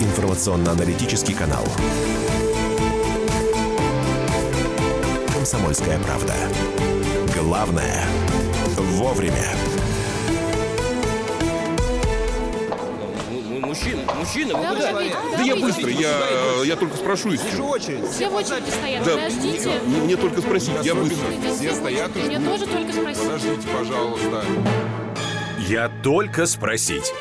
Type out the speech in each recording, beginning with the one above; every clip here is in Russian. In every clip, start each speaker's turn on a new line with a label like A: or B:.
A: информационно-аналитический канал. «Комсомольская правда». Главное – вовремя.
B: Мужчина, мужчина, вы
C: Да,
B: куда?
D: Да я быстро, я, я только спрошу
E: Вижу очередь.
C: Все в очереди стоят,
D: Да,
C: подождите.
D: мне, мне только спросить, я быстро.
E: Все стоят и ждут.
C: тоже только спросить.
E: Подождите, пожалуйста.
A: Я только спросить.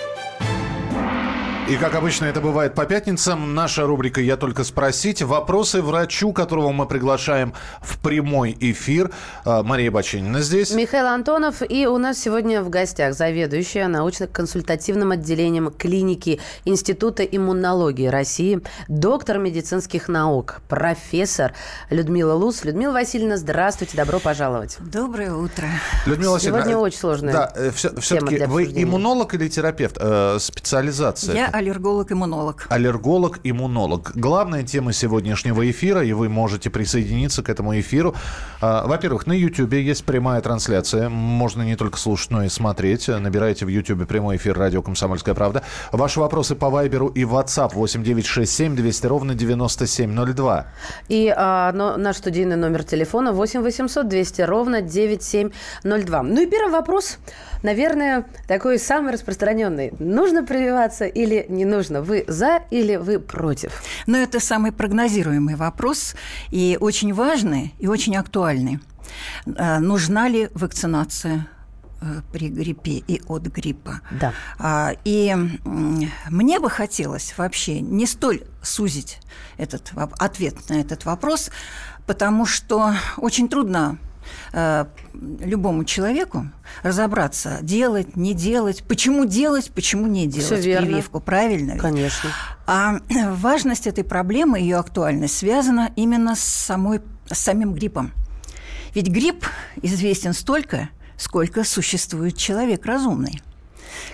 F: И, как обычно это бывает по пятницам, наша рубрика «Я только спросить». Вопросы врачу, которого мы приглашаем в прямой эфир. А, Мария Бачинина здесь.
G: Михаил Антонов. И у нас сегодня в гостях заведующая научно-консультативным отделением клиники Института иммунологии России, доктор медицинских наук, профессор Людмила Лус. Людмила Васильевна, здравствуйте, добро пожаловать.
H: Доброе утро.
F: Людмила
G: Сегодня
F: Васильевна,
G: очень сложная
F: Да, все,
G: тема
F: таки
G: для
F: вы иммунолог или терапевт? Э, специализация?
H: Я аллерголог-иммунолог.
F: Аллерголог, иммунолог. Главная тема сегодняшнего эфира, и вы можете присоединиться к этому эфиру. А, Во-первых, на YouTube есть прямая трансляция. Можно не только слушать, но и смотреть. Набирайте в YouTube прямой эфир радио «Комсомольская правда». Ваши вопросы по Вайберу и WhatsApp 8967 200 ровно 9702.
G: И а, но, наш студийный номер телефона 8 800 200 ровно 9702. Ну и первый вопрос, наверное, такой самый распространенный. Нужно прививаться или не нужно? Вы за или вы против?
H: Но это самый прогнозируемый вопрос и очень важный и очень актуальный. А, Нужна ли вакцинация э, при гриппе и от гриппа?
G: Да.
H: А, И мне бы хотелось вообще не столь сузить этот ответ на этот вопрос, потому что очень трудно э, любому человеку разобраться, делать, не делать, почему делать, почему не делать
G: верно.
H: прививку, правильно? ведь?
G: Конечно.
H: А важность этой проблемы, ее актуальность связана именно с, самой, с самим гриппом. Ведь грипп известен столько, сколько существует человек разумный.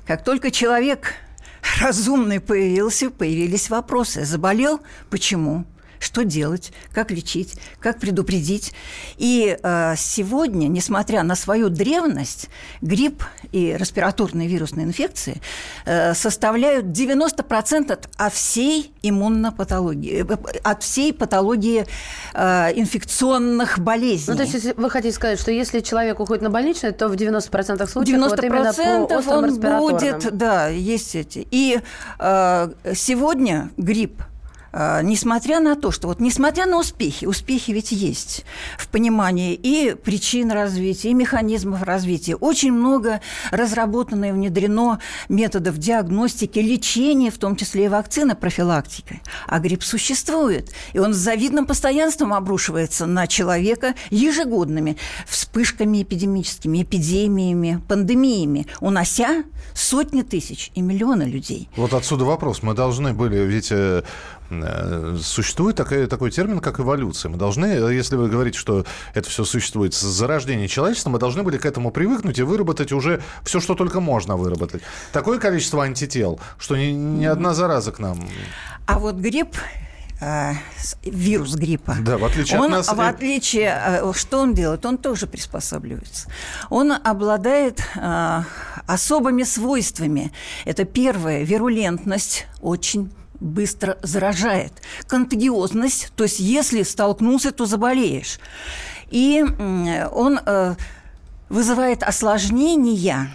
H: Как только человек разумный появился, появились вопросы. Заболел? Почему? Что делать? Как лечить? Как предупредить? И э, сегодня, несмотря на свою древность, грипп и респираторные вирусные инфекции э, составляют 90% от, всей иммунопатологии, э, от всей патологии э, инфекционных болезней.
G: Ну, то есть, вы хотите сказать, что если человек уходит на больничный, то в 90%
H: В
G: случаев
H: 90%
G: вот именно по
H: он будет, да, есть эти. И э, сегодня грипп Несмотря на то, что вот несмотря на успехи, успехи ведь есть в понимании и причин развития, и механизмов развития. Очень много разработано и внедрено методов диагностики, лечения, в том числе и вакцины, профилактики. А грипп существует, и он с завидным постоянством обрушивается на человека ежегодными вспышками эпидемическими, эпидемиями, пандемиями, унося сотни тысяч и миллионы людей.
F: Вот отсюда вопрос. Мы должны были, ведь э, существует такой, такой термин, как эволюция. Мы должны, э, если вы говорите, что это все существует с зарождения человечества, мы должны были к этому привыкнуть и выработать уже все, что только можно выработать. Такое количество антител, что ни, ни одна зараза к нам.
H: А вот грипп э, вирус гриппа.
F: Да, в отличие от
H: он,
F: нас,
H: В
F: э,
H: отличие, э, что он делает? Он тоже приспосабливается. Он обладает э, особыми свойствами. Это первое, вирулентность очень быстро заражает. Контагиозность, то есть если столкнулся, то заболеешь. И он э, вызывает осложнения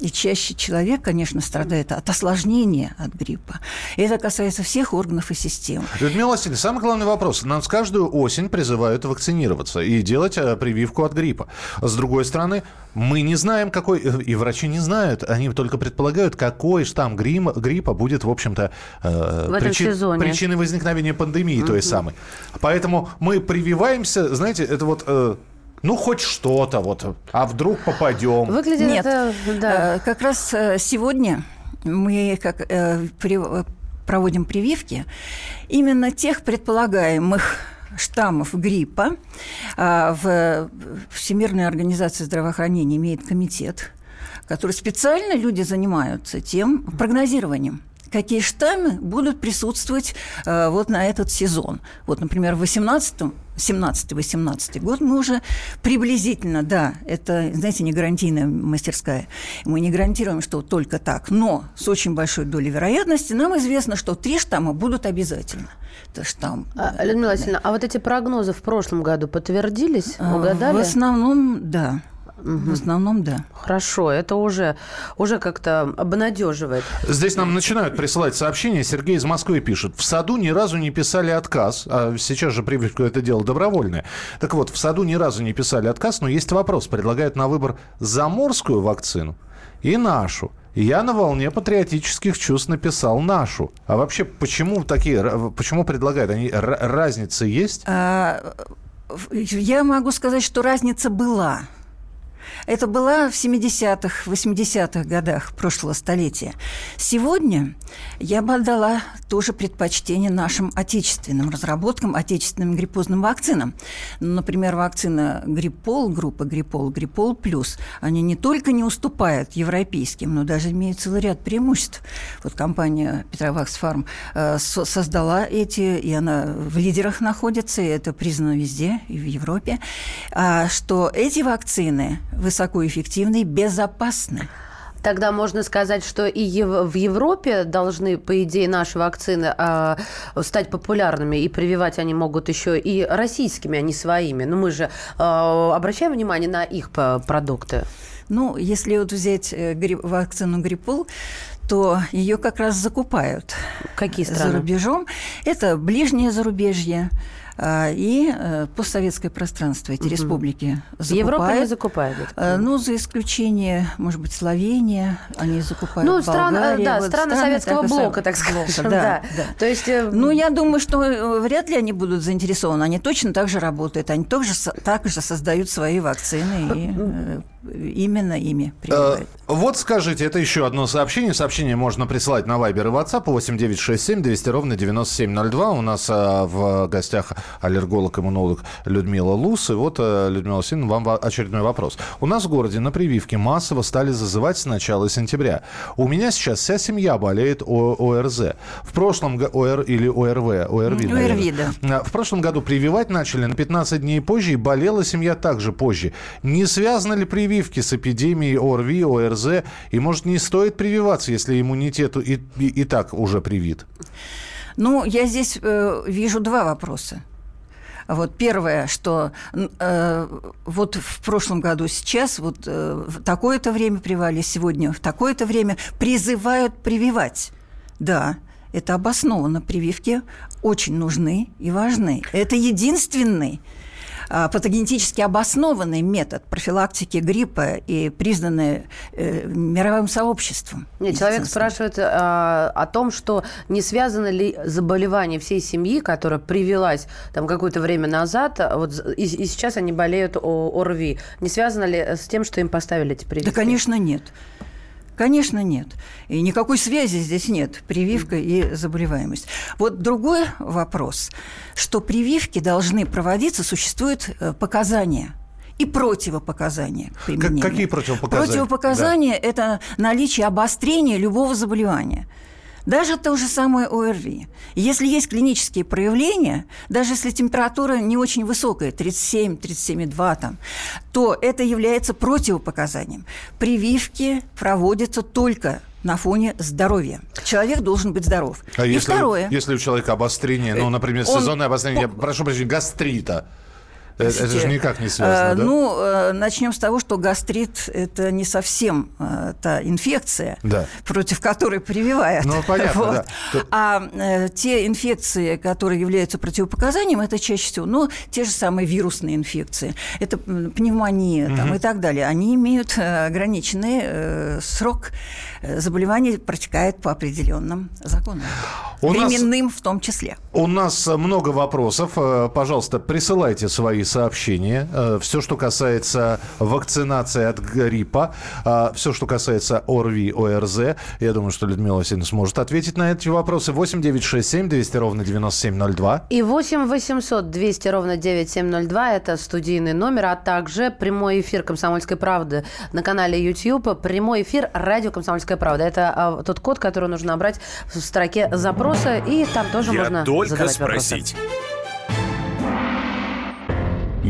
H: и чаще человек, конечно, страдает от осложнения от гриппа. И это касается всех органов и систем.
F: Людмила Васильевна, самый главный вопрос. Нас каждую осень призывают вакцинироваться и делать э, прививку от гриппа. С другой стороны, мы не знаем, какой... э, И врачи не знают. Они только предполагают, какой штамм грима, гриппа будет, в общем-то, э,
G: В сезоне.
F: причиной возникновения пандемии той самой. Поэтому мы прививаемся, знаете, это вот... э, ну, хоть что-то, вот, а вдруг попадем.
G: Выглядит
H: Нет.
G: это... Да.
H: Э, Как раз э, сегодня мы как э, при- проводим прививки именно тех предполагаемых штаммов гриппа. А, В Всемирной организации здравоохранения имеет комитет, который специально люди занимаются тем прогнозированием какие штаммы будут присутствовать э, вот на этот сезон. Вот, например, в 18 17-18 год мы уже приблизительно, да, это, знаете, не гарантийная мастерская. Мы не гарантируем, что только так, но с очень большой долей вероятности нам известно, что три штамма будут обязательно. Это штамм.
G: А, Людмила Васильевна, а вот эти прогнозы в прошлом году подтвердились?
H: А,
G: Угадали?
H: В основном, да. В основном, да.
G: Хорошо, это уже, уже как-то обнадеживает.
F: Здесь нам начинают присылать сообщения. Сергей из Москвы пишет. В саду ни разу не писали отказ. А сейчас же прививку это дело добровольное. Так вот, в саду ни разу не писали отказ, но есть вопрос. Предлагают на выбор заморскую вакцину и нашу. Я на волне патриотических чувств написал нашу. А вообще, почему такие, почему предлагают? Они, разница есть? А,
H: я могу сказать, что разница была. Это была в 70-х, 80-х годах прошлого столетия. Сегодня я бы отдала тоже предпочтение нашим отечественным разработкам, отечественным гриппозным вакцинам. Ну, например, вакцина Гриппол, группа Гриппол, Гриппол плюс, они не только не уступают европейским, но даже имеют целый ряд преимуществ. Вот компания Петроваксфарм э, создала эти, и она в лидерах находится, и это признано везде, и в Европе, а, что эти вакцины высокоэффективны и безопасны.
G: Тогда можно сказать, что и в Европе должны, по идее, наши вакцины э, стать популярными, и прививать они могут еще и российскими, а не своими. Но мы же э, обращаем внимание на их продукты.
H: Ну, если вот взять э, вакцину Гриппол, то ее как раз закупают.
G: Какие страны?
H: За рубежом. Это ближнее зарубежье. А, и э, постсоветское пространство, эти угу. республики закупают.
G: Европа не закупает?
H: Ну, за исключением, может быть, Словения, они закупают
G: Ну, стран, э, да, вот, страны, советского так, блока, так скажем. Блока, да, да.
H: То есть, э, ну, я думаю, что вряд ли они будут заинтересованы. Они точно так же работают. Они также, также создают свои вакцины и именно ими прививают.
F: Вот скажите, это еще одно сообщение. Сообщение можно присылать на Viber и WhatsApp 8967 200 ровно 9702. У нас в гостях аллерголог-иммунолог Людмила Лус. И вот, э, Людмила Васильевна, вам очередной вопрос. У нас в городе на прививке массово стали зазывать с начала сентября. У меня сейчас вся семья болеет ОРЗ. В прошлом году... ОР или ОРВ? ОРВИ,
H: ОРВИ, да.
F: В прошлом году прививать начали на 15 дней позже, и болела семья также позже. Не связаны ли прививки с эпидемией ОРВИ, ОРЗ? И, может, не стоит прививаться, если иммунитет и, и, и так уже привит?
H: Ну, я здесь э, вижу два вопроса. Вот первое, что э, вот в прошлом году сейчас, вот э, в такое-то время привали, сегодня в такое-то время призывают прививать. Да, это обоснованно. Прививки очень нужны и важны. Это единственный патогенетически обоснованный метод профилактики гриппа и признанный э, мировым сообществом.
G: Нет, человек спрашивает а, о том, что не связано ли заболевание всей семьи, которая привелась там какое-то время назад, а вот и, и сейчас они болеют о ОРВИ, не связано ли с тем, что им поставили эти прививки?
H: Да, конечно, нет. Конечно, нет. И никакой связи здесь нет, прививка и заболеваемость. Вот другой вопрос, что прививки должны проводиться, существуют э, показания и противопоказания к применению.
F: Какие противопоказания?
H: Противопоказания да. – это наличие обострения любого заболевания – даже то же самое ОРВИ. Если есть клинические проявления, даже если температура не очень высокая, 37, 37,2 там, то это является противопоказанием. Прививки проводятся только на фоне здоровья. Человек должен быть здоров.
F: А И если, второе. Если у человека обострение, ну, например, сезонное он, обострение, он, прошу прощения, гастрита, Простите, это же никак не связано,
H: э, да? Ну, э, начнем с того, что гастрит – это не совсем э, та инфекция, да. против которой прививают.
F: Ну, понятно, вот.
H: да. А э, те инфекции, которые являются противопоказанием, это чаще всего, ну, те же самые вирусные инфекции, это пневмония угу. там, и так далее. Они имеют э, ограниченный э, срок заболевание протекает по определенным законам. У временным нас, в том числе.
F: У нас много вопросов. Пожалуйста, присылайте свои сообщения. Э, все, что касается вакцинации от гриппа, э, все, что касается ОРВИ, ОРЗ. Я думаю, что Людмила сегодня сможет ответить на эти вопросы. 8 9 6 7 200 ровно 9702.
G: И 8 800 200 ровно 9702 – это студийный номер, а также прямой эфир «Комсомольской правды» на канале YouTube. Прямой эфир «Радио Комсомольская правда». Это а, тот код, который нужно набрать в строке запроса, и там тоже
A: Я
G: можно
A: только
G: задавать
A: спросить.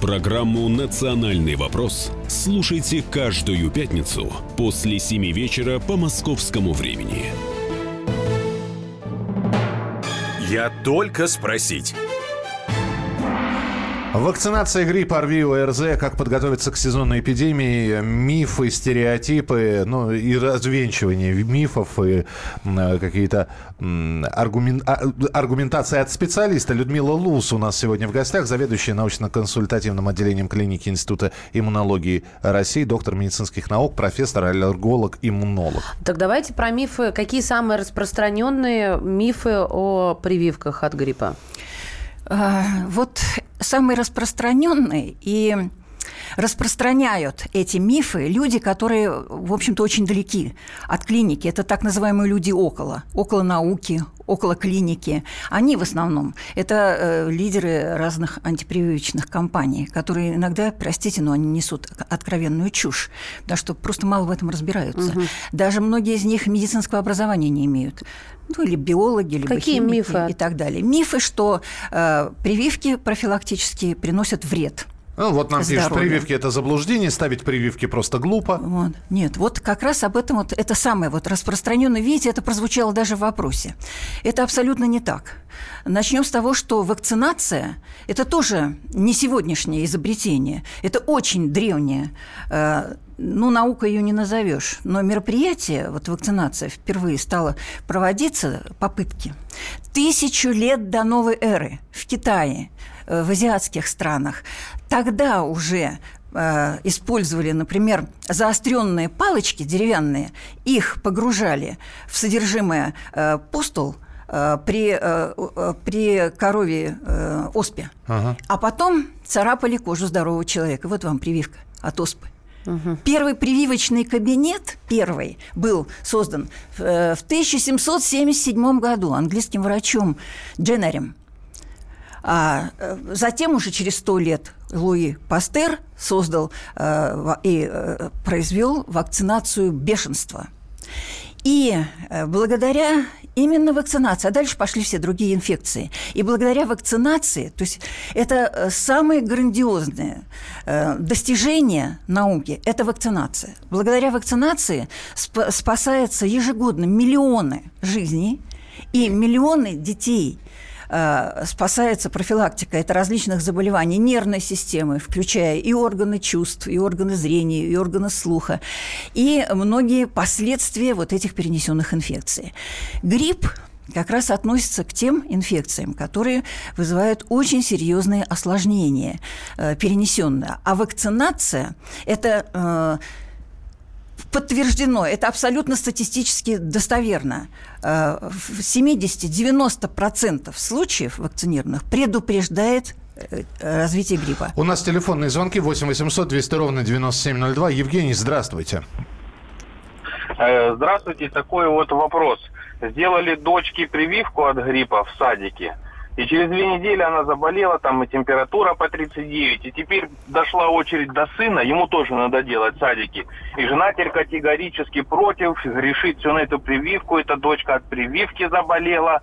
B: Программу «Национальный вопрос» слушайте каждую пятницу после 7 вечера по московскому времени.
A: Я только спросить.
F: Вакцинация гриппа, ОРВИ, ОРЗ, как подготовиться к сезонной эпидемии, мифы, стереотипы, ну и развенчивание мифов и какие-то аргумен- а- аргументации от специалиста. Людмила Лус у нас сегодня в гостях, заведующая научно-консультативным отделением клиники Института иммунологии России, доктор медицинских наук, профессор, аллерголог, иммунолог.
G: Так давайте про мифы. Какие самые распространенные мифы о прививках от гриппа?
H: А, Вот самые распространенные и распространяют эти мифы люди, которые, в общем-то, очень далеки от клиники. Это так называемые люди около, около науки, около клиники. Они в основном это э, лидеры разных антипрививочных кампаний, которые иногда, простите, но они несут откровенную чушь, потому что просто мало в этом разбираются. Даже многие из них медицинского образования не имеют. Ну, или биологи, либо
G: Какие
H: химики
G: мифы?
H: и так далее. Мифы, что э, прививки профилактические приносят вред.
F: Ну, вот нам пишут,
H: Здоровье.
F: прививки – это заблуждение, ставить прививки просто глупо.
H: Вот. Нет, вот как раз об этом вот это самое вот распространенное. Видите, это прозвучало даже в вопросе. Это абсолютно не так. Начнем с того, что вакцинация – это тоже не сегодняшнее изобретение. Это очень древнее. э, ну, наука ее не назовешь, но мероприятие, вот вакцинация впервые стала проводиться, попытки, тысячу лет до новой эры в Китае, в азиатских странах. Тогда уже э, использовали, например, заостренные палочки деревянные, их погружали в содержимое э, пустул э, при, э, э, при корове э, оспе,
F: Ага.
H: а потом царапали кожу здорового человека. Вот вам прививка от оспы. Первый прививочный кабинет, первый, был создан в, э, в 1777 году английским врачом Дженнерем. А э, затем уже через сто лет Луи Пастер создал э, и э, произвел вакцинацию бешенства. И благодаря именно вакцинации, а дальше пошли все другие инфекции, и благодаря вакцинации, то есть это самое грандиозное достижение науки – это вакцинация. Благодаря вакцинации сп- спасается ежегодно миллионы жизней и миллионы детей э, спасается профилактика это различных заболеваний нервной системы, включая и органы чувств, и органы зрения, и органы слуха, и многие последствия вот этих перенесенных инфекций. Грипп как раз относится к тем инфекциям, которые вызывают очень серьезные осложнения э, перенесенные. А вакцинация – это э, подтверждено, это абсолютно статистически достоверно. Э, В 70-90% случаев вакцинированных предупреждает э, развитие гриппа.
F: У нас телефонные звонки 8 800 200 ровно 9702. Евгений, здравствуйте.
C: Э, Здравствуйте, такой вот вопрос. Сделали дочке прививку от гриппа в садике. И через две недели она заболела, там и температура по 39. И теперь дошла очередь до сына, ему тоже надо делать садики. И жена теперь категорически против, решит все на эту прививку. Эта дочка от прививки заболела.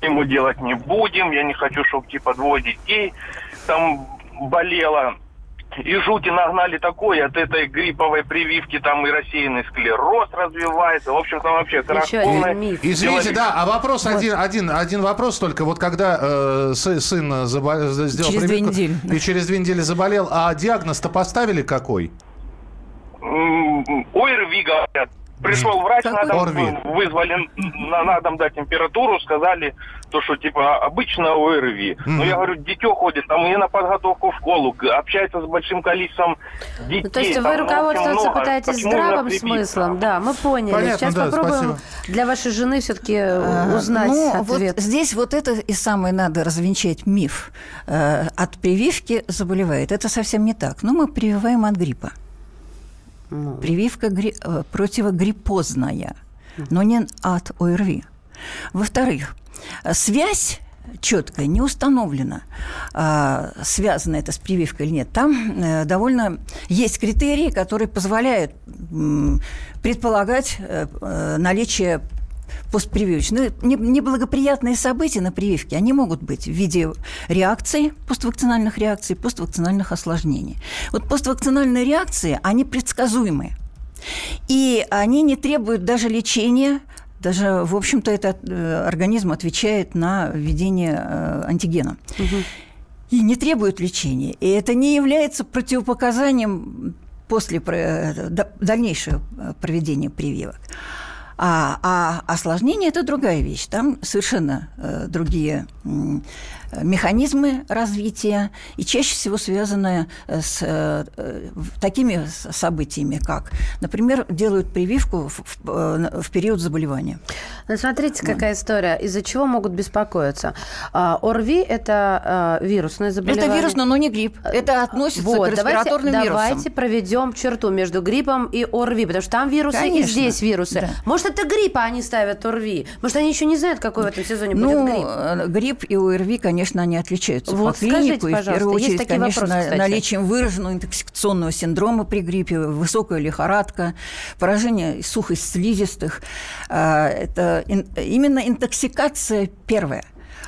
C: Ему делать не будем. Я не хочу, чтобы типа двое детей там болело. И жути нагнали такое от этой грипповой прививки, там и рассеянный склероз развивается. В общем, там вообще полный.
G: миф.
F: Извините, да, а вопрос один, один, один вопрос только. Вот когда э, сы- сын забо- сделал
H: Через две
F: прививку
H: недели, да.
F: и через две недели заболел, а диагноз-то поставили какой?
C: ОРВИ, говорят. Пришел врач, на дом, вызвали на, на дом да, температуру, сказали, то, что типа обычно ОРВИ. Но я говорю, дитё ходит, там и на подготовку в школу, общается с большим количеством детей.
G: Ну, то есть
C: там,
G: вы
C: ну, очень
G: руководствуется
C: много.
G: пытаетесь
C: Почему
G: здравым смыслом, да, мы поняли.
F: Понятно,
G: Сейчас
F: да,
G: попробуем
F: спасибо.
G: для вашей жены все-таки
H: А,
G: узнать
H: ну, вот
G: ответ.
H: здесь вот это и самое надо развенчать миф. Э, От прививки заболевает. Это совсем не так. Но мы прививаем от гриппа.
G: Ну.
H: Прививка гри- э, противогриппозная, но не от ОРВИ. Во-вторых, связь четкая не установлена, а, связано это с прививкой или нет. Там э, довольно есть критерии, которые позволяют предполагать э, наличие постпрививочных. Ну, не- Неблагоприятные события на прививке, они могут быть в виде реакций, поствакцинальных реакций, поствакцинальных осложнений. Вот поствакцинальные реакции, они предсказуемые. И они не требуют даже лечения, даже, в общем-то, этот э, организм отвечает на введение э, антигена. И не требуют лечения. И это не является противопоказанием после э, да- дальнейшего проведения прививок. А, а осложнение – это другая вещь. Там совершенно э, другие механизмы развития и чаще всего связанные с э, э, такими событиями, как, например, делают прививку в, в, э, в период заболевания.
G: Ну, смотрите, какая история. Из-за чего могут беспокоиться? А, ОРВИ – это вирусное заболевание.
H: Это вирусно, но не грипп. Это относится
G: Вот,
H: к
G: давайте,
H: респираторным
G: давайте
H: вирусам.
G: проведем черту между гриппом и ОРВИ, потому что там вирусы
H: Конечно.
G: и здесь вирусы.
H: Да.
G: Может, это грипп, а они ставят ОРВИ? Может, они еще не знают, какой в этом сезоне
H: Ну,
G: будет грипп?
H: э, грипп и ОРВИ, конечно, они отличаются
G: Вот
H: по клинику.
G: скажите,
H: и в первую
G: есть
H: очередь, конечно,
G: вопросы,
H: наличием выраженного интоксикационного синдрома при гриппе, высокая лихорадка, поражение сухость слизистых. А, Это именно интоксикация первая.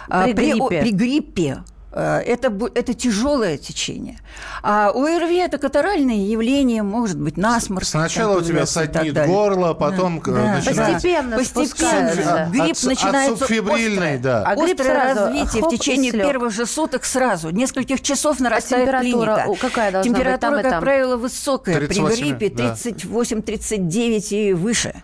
H: А
G: При
H: о-
G: гриппе.
H: При гриппе это, бу- это тяжелое течение. А ОРВИ – это катаральное явление, может быть, насморк.
F: Сначала
H: там
F: у тебя саднит горло, потом
H: Да,
F: э,
H: да.
F: начинается...
G: Постепенно
H: Постепенно.
G: спускается.
H: Грипп
F: От- от
H: начинается
F: субфибрильной,
H: острое.
F: да.
G: А грипп
H: Острое
G: сразу,
H: развитие
G: хоп,
H: в течение первых же суток сразу. Нескольких часов нарастает
G: температура
H: клиника.
G: у- какая должна быть
H: Температура,
G: там и
H: как
G: там?
H: правило, высокая.
F: 38,
H: При гриппе
F: да.
H: 38-39 и выше.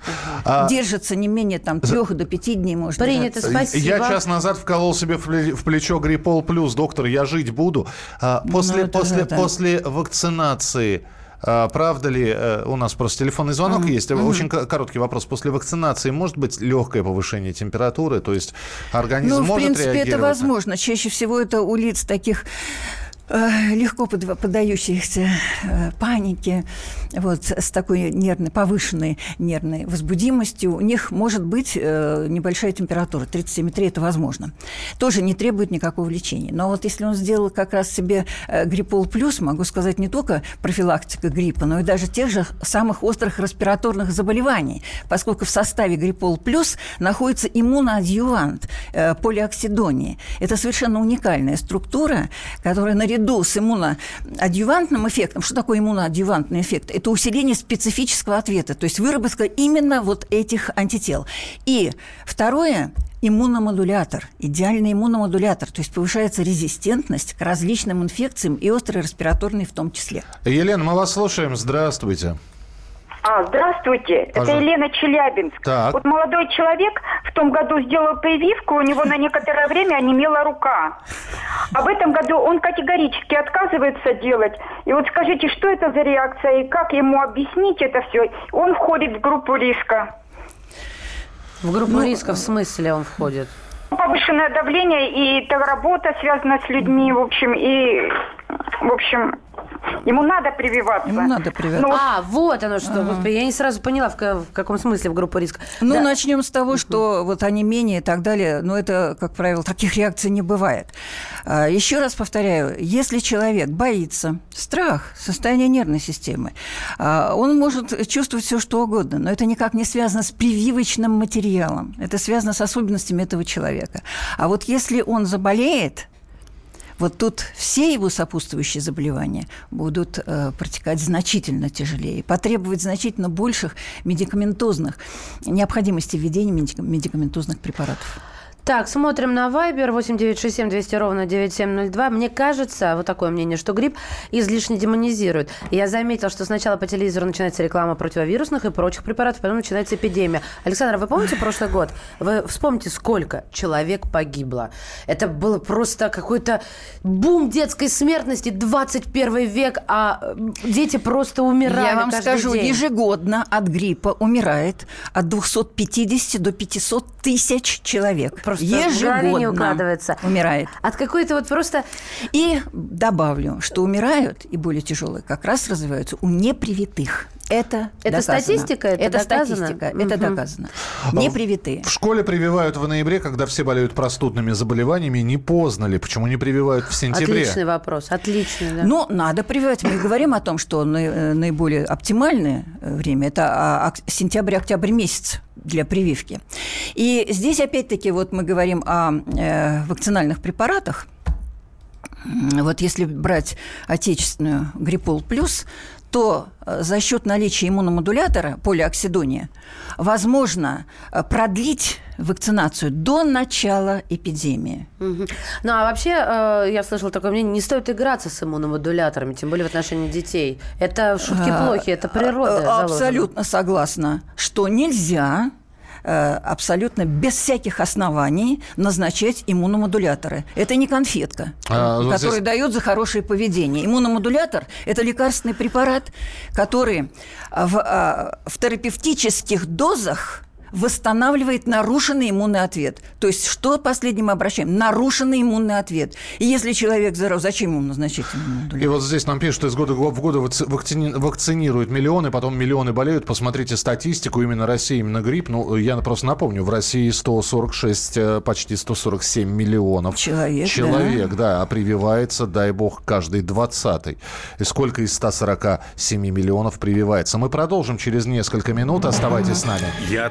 F: А-
H: Держится не менее там, трех до пяти дней, может
G: Принято,
H: держаться.
G: спасибо.
F: Я час назад вколол себе в плечо Гриппол Плюс. Доктор, я жить буду. А, После,
H: Ну, это
F: после,
H: да.
F: после вакцинации, а, правда ли, э, у нас просто телефонный звонок есть, очень ко- короткий вопрос. После вакцинации может быть легкое повышение температуры? То есть организм
H: Ну, в
F: может
H: принципе, это
F: реагировать? на-
H: возможно. Чаще всего это у лиц таких легко подва- поддающихся э, панике, вот, с такой нервной, повышенной нервной возбудимостью, у них может быть э, небольшая температура, 37,3 – это возможно. Тоже не требует никакого лечения. Но вот если он сделал как раз себе э, гриппол плюс, могу сказать, не только профилактика гриппа, но и даже тех же самых острых респираторных заболеваний, поскольку в составе гриппол плюс находится иммуноадъювант э, полиоксидонии. Это совершенно уникальная структура, которая наряду с иммуноадъювантным эффектом, что такое иммуноадъювантный эффект? Это усиление специфического ответа, то есть выработка именно вот этих антител. И второе иммуномодулятор, идеальный иммуномодулятор, то есть повышается резистентность к различным инфекциям и острой респираторной в том числе.
F: Елена, мы вас слушаем. Здравствуйте.
I: А, здравствуйте,
F: Пожалуйста.
I: это Елена Челябинск.
F: Так.
I: Вот молодой человек в том году сделал прививку, у него на некоторое время онемела рука. А в этом году он категорически отказывается делать. И вот скажите, что это за реакция и как ему объяснить это все? Он входит в группу риска.
G: В
H: Ну,
G: группу риска в смысле он входит?
I: Повышенное давление и работа связана с людьми, в общем, и, в общем, ему надо прививаться.
H: Ему надо прививаться.
I: Ну,
G: А, вот оно что. Господи, я не сразу поняла, в, в каком смысле в группу риска.
H: Ну,
G: Да.
H: начнем с того, что вот онемение и так далее, но это, как правило, таких реакций не бывает. А, Еще раз повторяю, если человек боится, страх, состояние нервной системы, а, он может чувствовать все что угодно, но это никак не связано с прививочным материалом. Это связано с особенностями этого человека. А вот если он заболеет, вот тут все его сопутствующие заболевания будут э, протекать значительно тяжелее, потребовать значительно больших медикаментозных необходимости введения медика- медикаментозных препаратов.
G: Так, смотрим на Viber 8967 200 ровно 9702. Мне кажется, вот такое мнение, что грипп излишне демонизирует. Я заметил, что сначала по телевизору начинается реклама противовирусных и прочих препаратов, потом начинается эпидемия. Александр, вы помните прошлый год? Вы вспомните, сколько человек погибло. Это было просто какой-то бум детской смертности, 21 век, а дети просто умирали
H: Я вам скажу,
G: день.
H: ежегодно от гриппа умирает от 250 до 500 тысяч человек.
G: Просто в голове
H: ежегодно
G: не укладывается.
H: умирает.
G: От какой-то вот просто...
H: И добавлю, что умирают, и более тяжелые, как раз развиваются у непривитых. Это
G: Это
H: доказано.
G: статистика? Это
H: Это
G: доказано?
H: статистика, это
G: Мгм.
H: доказано. Непривитые.
F: В школе прививают в ноябре, когда все болеют простудными заболеваниями. Не поздно ли? Почему не прививают в сентябре?
G: Отличный вопрос, отличный, да.
H: Ну, надо прививать. Мы говорим о том, что э, наиболее оптимальное время – это а, ок- сентябрь-октябрь месяц для прививки. И здесь, опять-таки, вот мы говорим о э, вакцинальных препаратах. Вот если брать отечественную Гриппол плюс, то э, за счет наличия иммуномодулятора полиоксидония возможно э, продлить вакцинацию до начала эпидемии.
G: Мгм. Ну, а вообще, э, я слышала такое мнение, не стоит играться с иммуномодуляторами, тем более в отношении детей. Это шутки плохи, это природа заложена.
H: Абсолютно согласна, что нельзя абсолютно без всяких оснований назначать иммуномодуляторы. Это не конфетка,
F: А, вот
H: который
F: здесь-
H: дает за хорошее поведение. Иммуномодулятор – это лекарственный препарат, который в, а, в терапевтических дозах восстанавливает нарушенный иммунный ответ. То есть, что последним мы обращаем? Нарушенный иммунный ответ. И если человек здоров, зачем ему назначать иммуномодулятор?
F: И вот здесь нам пишут, что из года в год вакци- вакцини- вакцинируют миллионы, потом миллионы болеют. Посмотрите статистику, именно Россия, именно грипп. Ну, я просто напомню, в России 146, э, почти 147 миллионов
H: Человек,
F: человек, да. а прививается, дай бог, каждый двадцатый. И сколько из 147 миллионов прививается? Мы продолжим через несколько минут. Оставайтесь с нами.
A: Я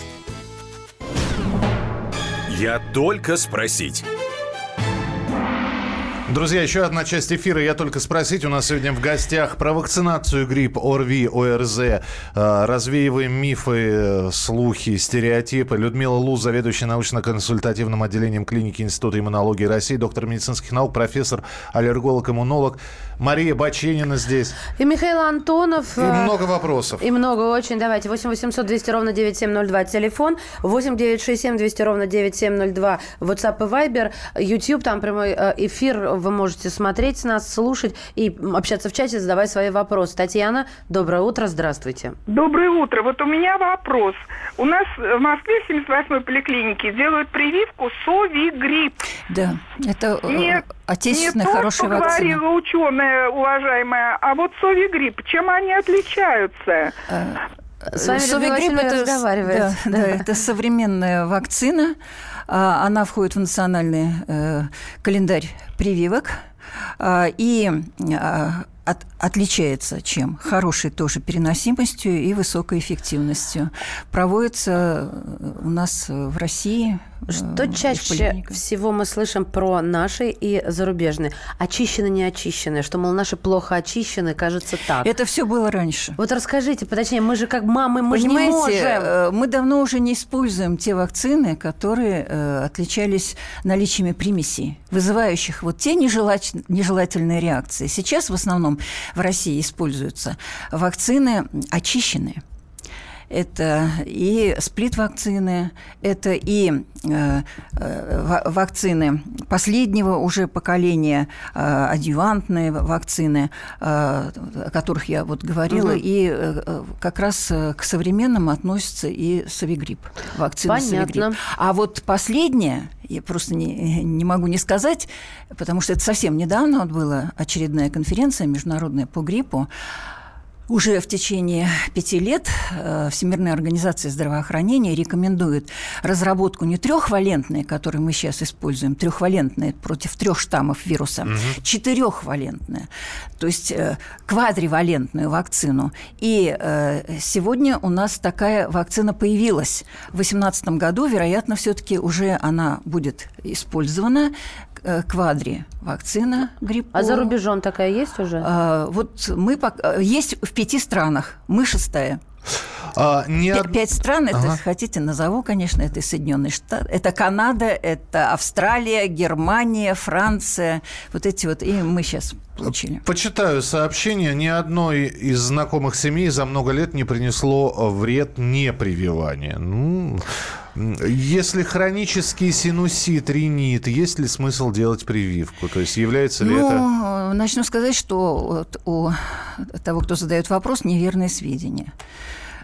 A: Только спросить.
F: Друзья, еще одна часть эфира. Я только спросить. У нас сегодня в гостях про вакцинацию грипп, ОРВИ, ОРЗ. Э, Развеиваем мифы, слухи, стереотипы. Людмила Лу, заведующая научно-консультативным отделением клиники Института иммунологии России, доктор медицинских наук, профессор, аллерголог, иммунолог. Мария Баченина здесь.
G: И Михаил Антонов.
F: И много вопросов.
G: И много очень. Давайте. 8 800 200 ровно 9702. Телефон. 8 967 200 ровно 9702. WhatsApp и Viber. YouTube. Там прямой э, Вы можете смотреть нас, слушать и общаться в чате, задавать свои вопросы. Татьяна, доброе утро. Здравствуйте.
J: Доброе утро. Вот у меня вопрос. У нас в Москве в 78-й поликлинике делают прививку Совигрипп.
H: Да, это э,
J: Не,
H: отечественная
J: не то,
H: хорошая
J: что
H: вакцина.
J: говорила ученая, уважаемая, а вот Совигрипп, чем они отличаются?
G: С вами
H: Совигрипп это, да, да,
G: Да.
H: это современная вакцина. А, Она входит в национальный э, календарь прививок. А, И а, от- отличается чем? Хорошей тоже переносимостью и высокой эффективностью. Проводится э, у нас э, в России. э,
G: Что
H: в
G: чаще всего мы слышим про наши и зарубежные? Очищены, не очищены? Что, мол, наши плохо очищены, кажется так.
H: Это все было раньше.
G: Вот расскажите, точнее, мы же как мамы, мы же не
H: Понимаете,
G: можем.
H: э, мы давно уже не используем те вакцины, которые э, отличались наличиями примесей, вызывающих вот те нежелательные реакции. Сейчас в основном в России используются вакцины очищенные. Это и сплит-вакцины, это и э, э, вакцины последнего уже поколения, э, адъювантные вакцины, э, о которых я вот говорила, угу. и э, как раз к современным относится и Савигрипп, вакцина
G: Понятно.
H: А вот последняя, я просто не, не могу не сказать, потому что это совсем недавно вот была очередная конференция международная по гриппу, уже в течение пяти лет э, Всемирная организация здравоохранения рекомендует разработку не трехвалентной, которую мы сейчас используем, трехвалентная против трех штаммов вируса, угу. четырехвалентная, то есть э, квадривалентную вакцину. И э, сегодня у нас такая вакцина появилась. В 2018 году, вероятно, все-таки уже она будет использована. Э, квадри вакцина гриппа.
G: А за рубежом такая есть уже?
H: А, вот мы пока... есть в пяти странах. Мы шестая. А, не... Пять стран, это, ага. хотите, назову, конечно, это Соединенные Штаты, это Канада, это Австралия, Германия, Франция, вот эти вот, и мы сейчас получили.
F: Почитаю сообщение. Ни одной из знакомых семей за много лет не принесло вред непрививания. Ну, если хронический синусит, ринит, есть ли смысл делать прививку? То есть является ли
H: ну,
F: это...
H: Начну сказать, что вот у того, кто задает вопрос, неверные сведения.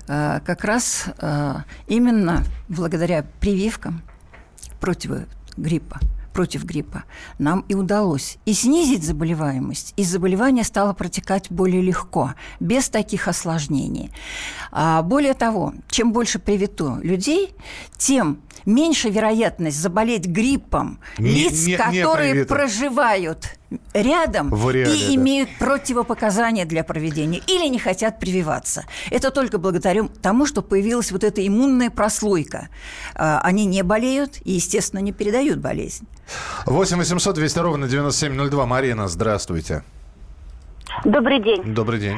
H: А, как раз а, именно благодаря прививкам против гриппа против гриппа, нам и удалось и снизить заболеваемость, и заболевание стало протекать более легко, без таких осложнений. А более того, чем больше привито людей, тем меньше вероятность заболеть гриппом не, лиц, не, которые не проживают рядом реале, и да. имеют противопоказания для проведения или не хотят прививаться. Это только благодаря тому, что появилась вот эта иммунная прослойка. А, они не болеют и, естественно, не передают болезнь.
F: 8 800 200 ровно 9702. Марина, здравствуйте.
K: Добрый день.
F: Добрый день.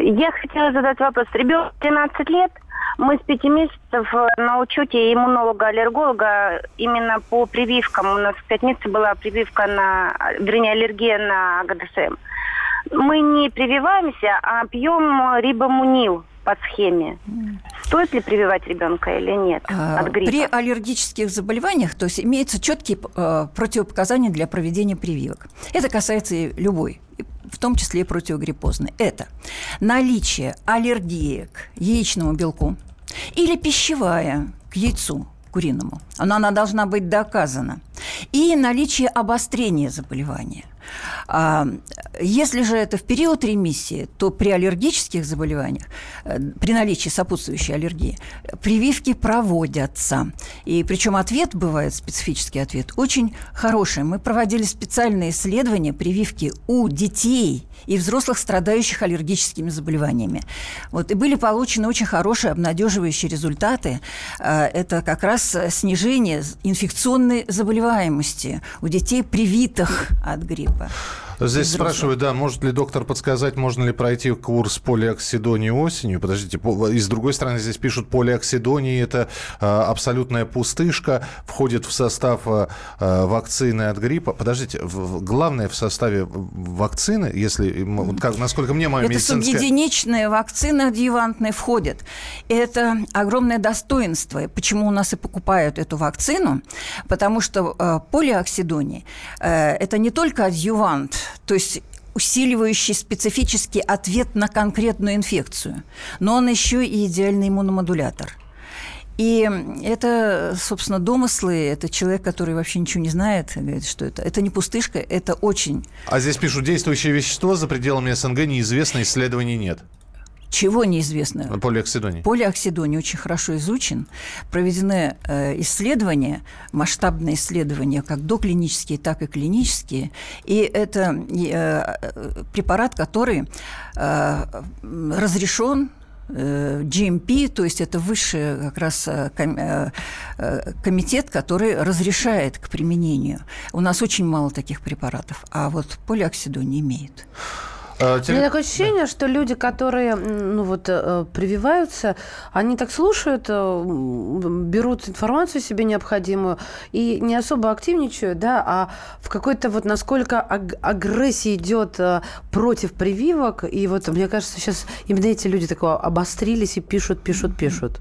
K: Я хотела задать вопрос. Ребенок 13 лет, мы с пяти месяцев э, на учете иммунолога-аллерголога именно по прививкам. У нас в пятницу была прививка на, вернее, аллергия на ГДСМ. Мы не прививаемся, а пьем рибомунил по схеме. Стоит ли прививать ребенка или нет
H: а, от гриппа? При аллергических заболеваниях, то есть имеются четкие э, противопоказания для проведения прививок. Это касается и любой в том числе и противогриппозной. Это наличие аллергии к яичному белку или пищевая к яйцу куриному. Она, она должна быть доказана. И наличие обострения заболевания. А, если же это в период ремиссии, то при аллергических заболеваниях, э, при наличии сопутствующей аллергии, прививки проводятся. И причем ответ бывает, специфический ответ, очень хороший. Мы проводили специальные исследования прививки у детей и взрослых, страдающих аллергическими заболеваниями. Вот, и были получены очень хорошие обнадеживающие результаты. Э, это как раз снижение инфекционной заболеваемости у детей, привитых от гриппа спасибо.
F: Здесь взрослых. спрашивают, да, может ли доктор подсказать, можно ли пройти курс полиоксидонии осенью? Подождите, и с другой стороны здесь пишут, полиоксидонии – это э, абсолютная пустышка, входит в состав э, вакцины от гриппа. Подождите, главное в составе вакцины, если, как, насколько мне моя
H: это медицинская... Это субъединичная вакцина адъювантная входит. Это огромное достоинство. Почему у нас и покупают эту вакцину? Потому что полиоксидония э, – это не только адъювант, то есть усиливающий специфический ответ на конкретную инфекцию, но он еще и идеальный иммуномодулятор. И это, собственно, домыслы, это человек, который вообще ничего не знает, говорит, что это. Это не пустышка, это очень...
F: А здесь пишут, действующее вещество за пределами СНГ неизвестно, исследований нет.
H: Чего неизвестно?
F: Полиоксидоний.
H: Полиоксидоний очень хорошо изучен. Проведены э, исследования, масштабные исследования, как доклинические, так и клинические. И это э, препарат, который э, разрешен GMP, то есть это высший как раз комитет, который разрешает к применению. У нас очень мало таких препаратов, а вот полиоксидон не имеет.
F: Э,
G: У
F: теле-
G: меня такое ощущение, что люди, которые ну, вот, э, прививаются, они так слушают, э, берут информацию себе необходимую и не особо активничают, да, а в какой-то вот насколько аг- агрессия идет э, против прививок, и вот мне кажется, сейчас именно эти люди такого обострились и пишут, пишут, пишут.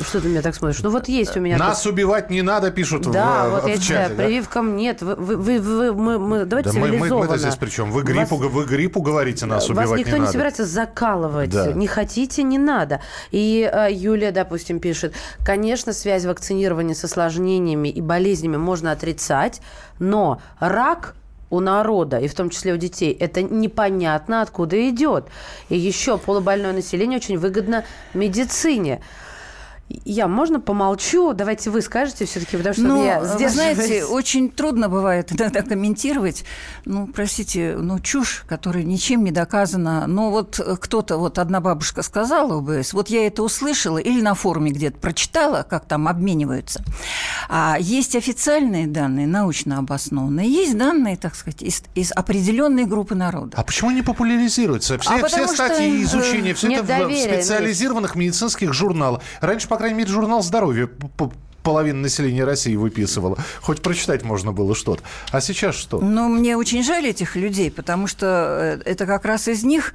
G: Что ты меня так смотришь? Ну вот есть у меня...
F: Нас убивать не надо, пишут
G: Да,
F: в,
G: вот
F: в
G: я
F: чате. да?
G: прививкам нет. Вы, вы, вы- мы, мы- давайте
F: Да мы, мы, мы-то здесь при чем? Вы гриппу,
G: Вас-
F: вы гриппу говорите, нас убивать
G: Вас никто не,
F: надо.
G: собирается закалывать.
F: Да.
G: Не хотите, не надо. И э, Юлия, допустим, пишет, конечно, связь вакцинирования с осложнениями и болезнями можно отрицать, но рак у народа, и в том числе у детей, это непонятно откуда идет. И еще полубольное население очень выгодно медицине. Я, можно помолчу? Давайте вы скажете все-таки, потому что
H: Ну,
G: я
H: вы знаете, очень трудно бывает иногда комментировать. Ну, простите, ну, чушь, которая ничем не доказана. Но вот э, кто-то, вот одна бабушка сказала ОБС, вот я это услышала или на форуме где-то прочитала, как там обмениваются. А есть официальные данные, научно обоснованные, есть данные, так сказать, из, из определенной группы народа.
F: А почему не популяризируется? Все,
H: А
F: все
H: потому что,
F: статьи и
H: э,
F: изучения, все
G: нет
F: это в- в
G: доверия,
F: специализированных медицинских журналах. Раньше, по крайней мере, журнал здоровья половина населения России выписывала. Хоть прочитать можно было что-то. А сейчас что?
H: Ну, мне очень жаль этих людей, потому что э, это как раз из них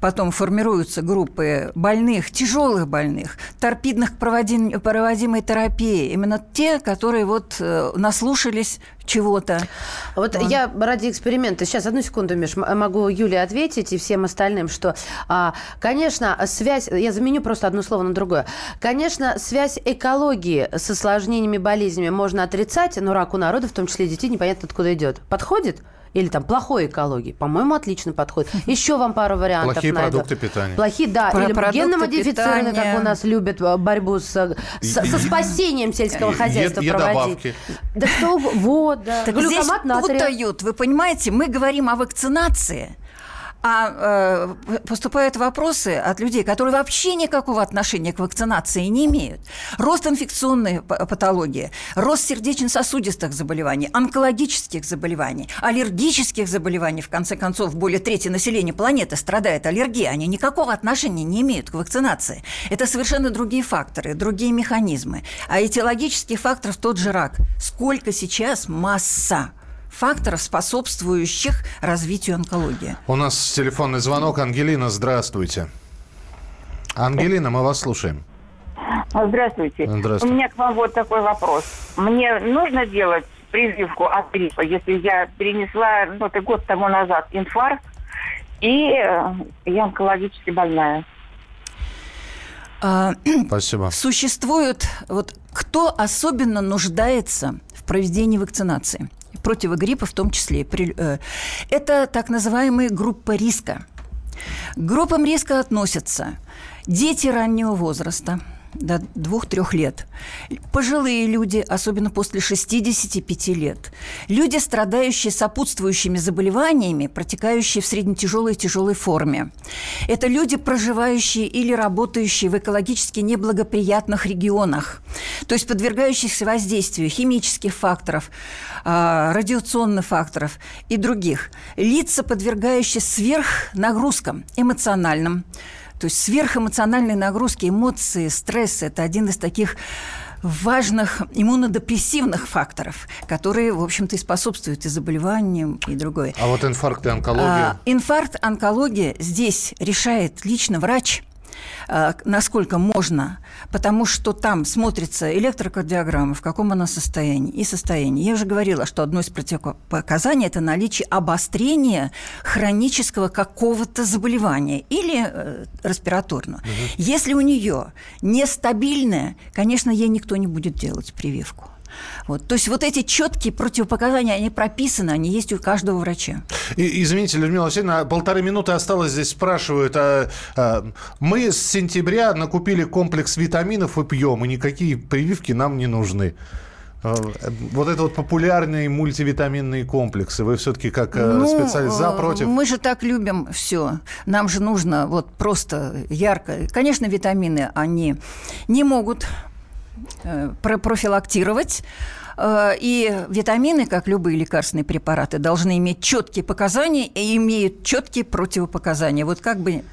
H: потом формируются группы больных, тяжелых больных, торпидных проводим, проводимой терапии. Именно те, которые вот э, наслушались чего-то.
G: Вот я ради эксперимента, сейчас, одну секунду, Миш, могу Юле ответить и всем остальным, что, а, конечно, связь, я заменю просто одно слово на другое. Конечно, связь экологии с осложнениями, болезнями можно отрицать, но рак у народа, в том числе детей, непонятно откуда идет. Подходит? Или там плохой экологии? По-моему, отлично подходит. Еще вам пару вариантов
F: Плохие
G: найду.
F: продукты питания.
G: Плохие, да.
H: Про
G: Или генно-модифицированные, как у нас любят э, борьбу с, э, с- со спасением сельского
F: Е-
G: хозяйства
F: е-
G: проводить. Да что, вот, да.
H: Так здесь
G: Глюкомат натрия.
H: путают. Вы понимаете, мы говорим о вакцинации, а э, поступают вопросы от людей, которые вообще никакого отношения к вакцинации не имеют. Рост инфекционной патологии, рост сердечно-сосудистых заболеваний, онкологических заболеваний, аллергических заболеваний, в конце концов, более трети населения планеты страдает аллергией, они никакого отношения не имеют к вакцинации. Это совершенно другие факторы, другие механизмы. А этиологических факторов тот же рак. Сколько сейчас масса факторов, способствующих развитию онкологии.
F: У нас телефонный звонок. Ангелина, здравствуйте. Ангелина, мы вас слушаем.
L: Здравствуйте.
F: Здравствуйте.
L: У меня к вам вот такой вопрос. Мне нужно делать прививку от гриппа, если я перенесла, ну, это год тому назад, инфаркт, и э, я онкологически больная.
H: А,
F: Спасибо.
H: Существует, вот кто особенно нуждается в проведении вакцинации, противогриппа в том числе, э, это так называемые группы риска. К группам риска относятся дети раннего возраста, до двух-трех лет. Пожилые люди, особенно после 65 лет. Люди, страдающие сопутствующими заболеваниями, протекающие в среднетяжелой и тяжелой форме. Это люди, проживающие или работающие в экологически неблагоприятных регионах, то есть подвергающихся воздействию химических факторов, а, радиационных факторов и других. Лица, подвергающие сверхнагрузкам эмоциональным, то есть сверхэмоциональные нагрузки, эмоции, стресс – это один из таких важных иммунодепрессивных факторов, которые, в общем-то, и способствуют и заболеваниям, и другое.
F: А вот инфаркт и онкология?
H: А, инфаркт, онкология здесь решает лично врач, насколько можно, потому что там смотрится электрокардиограмма, в каком она состоянии, и состояние. Я уже говорила, что одно из противопоказаний – это наличие обострения хронического какого-то заболевания или э, респираторного. Если у нее нестабильное, конечно, ей никто не будет делать прививку. Вот. То есть вот эти четкие противопоказания, они прописаны, они есть у каждого врача.
F: И- извините, Людмила Васильевна, полторы минуты осталось. Здесь спрашивают. а, а, мы с сентября накупили комплекс витаминов и пьем, и никакие прививки нам не нужны. А, Вот это вот популярные мультивитаминные комплексы. Вы все-таки как э,
H: Ну,
F: специалист за,
H: э,
F: против?
H: Мы же так любим все. Нам же нужно вот просто ярко. Конечно, витамины, они не могут профилактировать Э, И витамины, как любые лекарственные препараты, должны иметь четкие показания и имеют четкие противопоказания. Вот как бы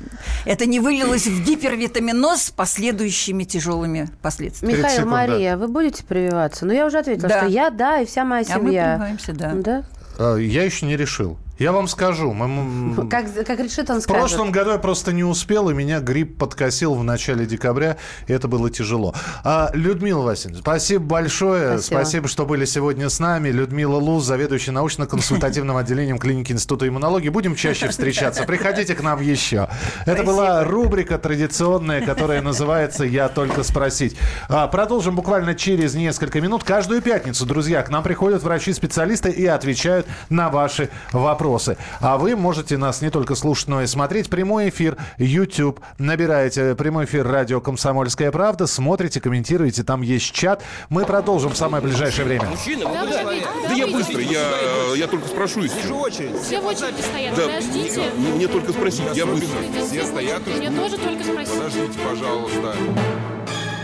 H: это не вылилось в гипервитаминоз с последующими тяжелыми последствиями.
G: Михаил, Мария, вы будете прививаться? Ну, я уже ответила,
H: Да.
G: что я, да, и вся моя
H: А мы
G: семья.
H: прививаемся, да.
G: Да?
F: Э, Я еще не решил. Я вам скажу. мы-
G: Как, как решит, он
F: В
G: скажет.
F: прошлом году я просто не успел, и меня грипп подкосил в начале декабря, и это было тяжело. А, Людмила Васильевна, спасибо большое.
G: Спасибо.
F: Спасибо. что были сегодня с нами. Людмила Луз, заведующая научно-консультативным отделением клиники Института иммунологии. Будем чаще встречаться. Приходите к нам еще. Это была рубрика традиционная, которая называется «Я только спросить». А, Продолжим буквально через несколько минут. Каждую пятницу, друзья, к нам приходят врачи-специалисты и отвечают на ваши вопросы. А вы можете нас не только слушать, но и смотреть. Прямой эфир YouTube. Набираете прямой эфир радио «Комсомольская правда». Смотрите, комментируете. Там есть чат. Мы продолжим в самое ближайшее время.
D: Мужчина, вы куда? Да я быстро, я, я только спрошу,
M: Вижу очередь. Все в очереди стоят.
D: Да,
M: Подождите.
D: мне, мне только спросить, я быстро.
E: Все стоят.
M: Мне тоже только спросить.
E: Подождите, пожалуйста.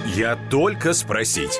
A: Я только спросить.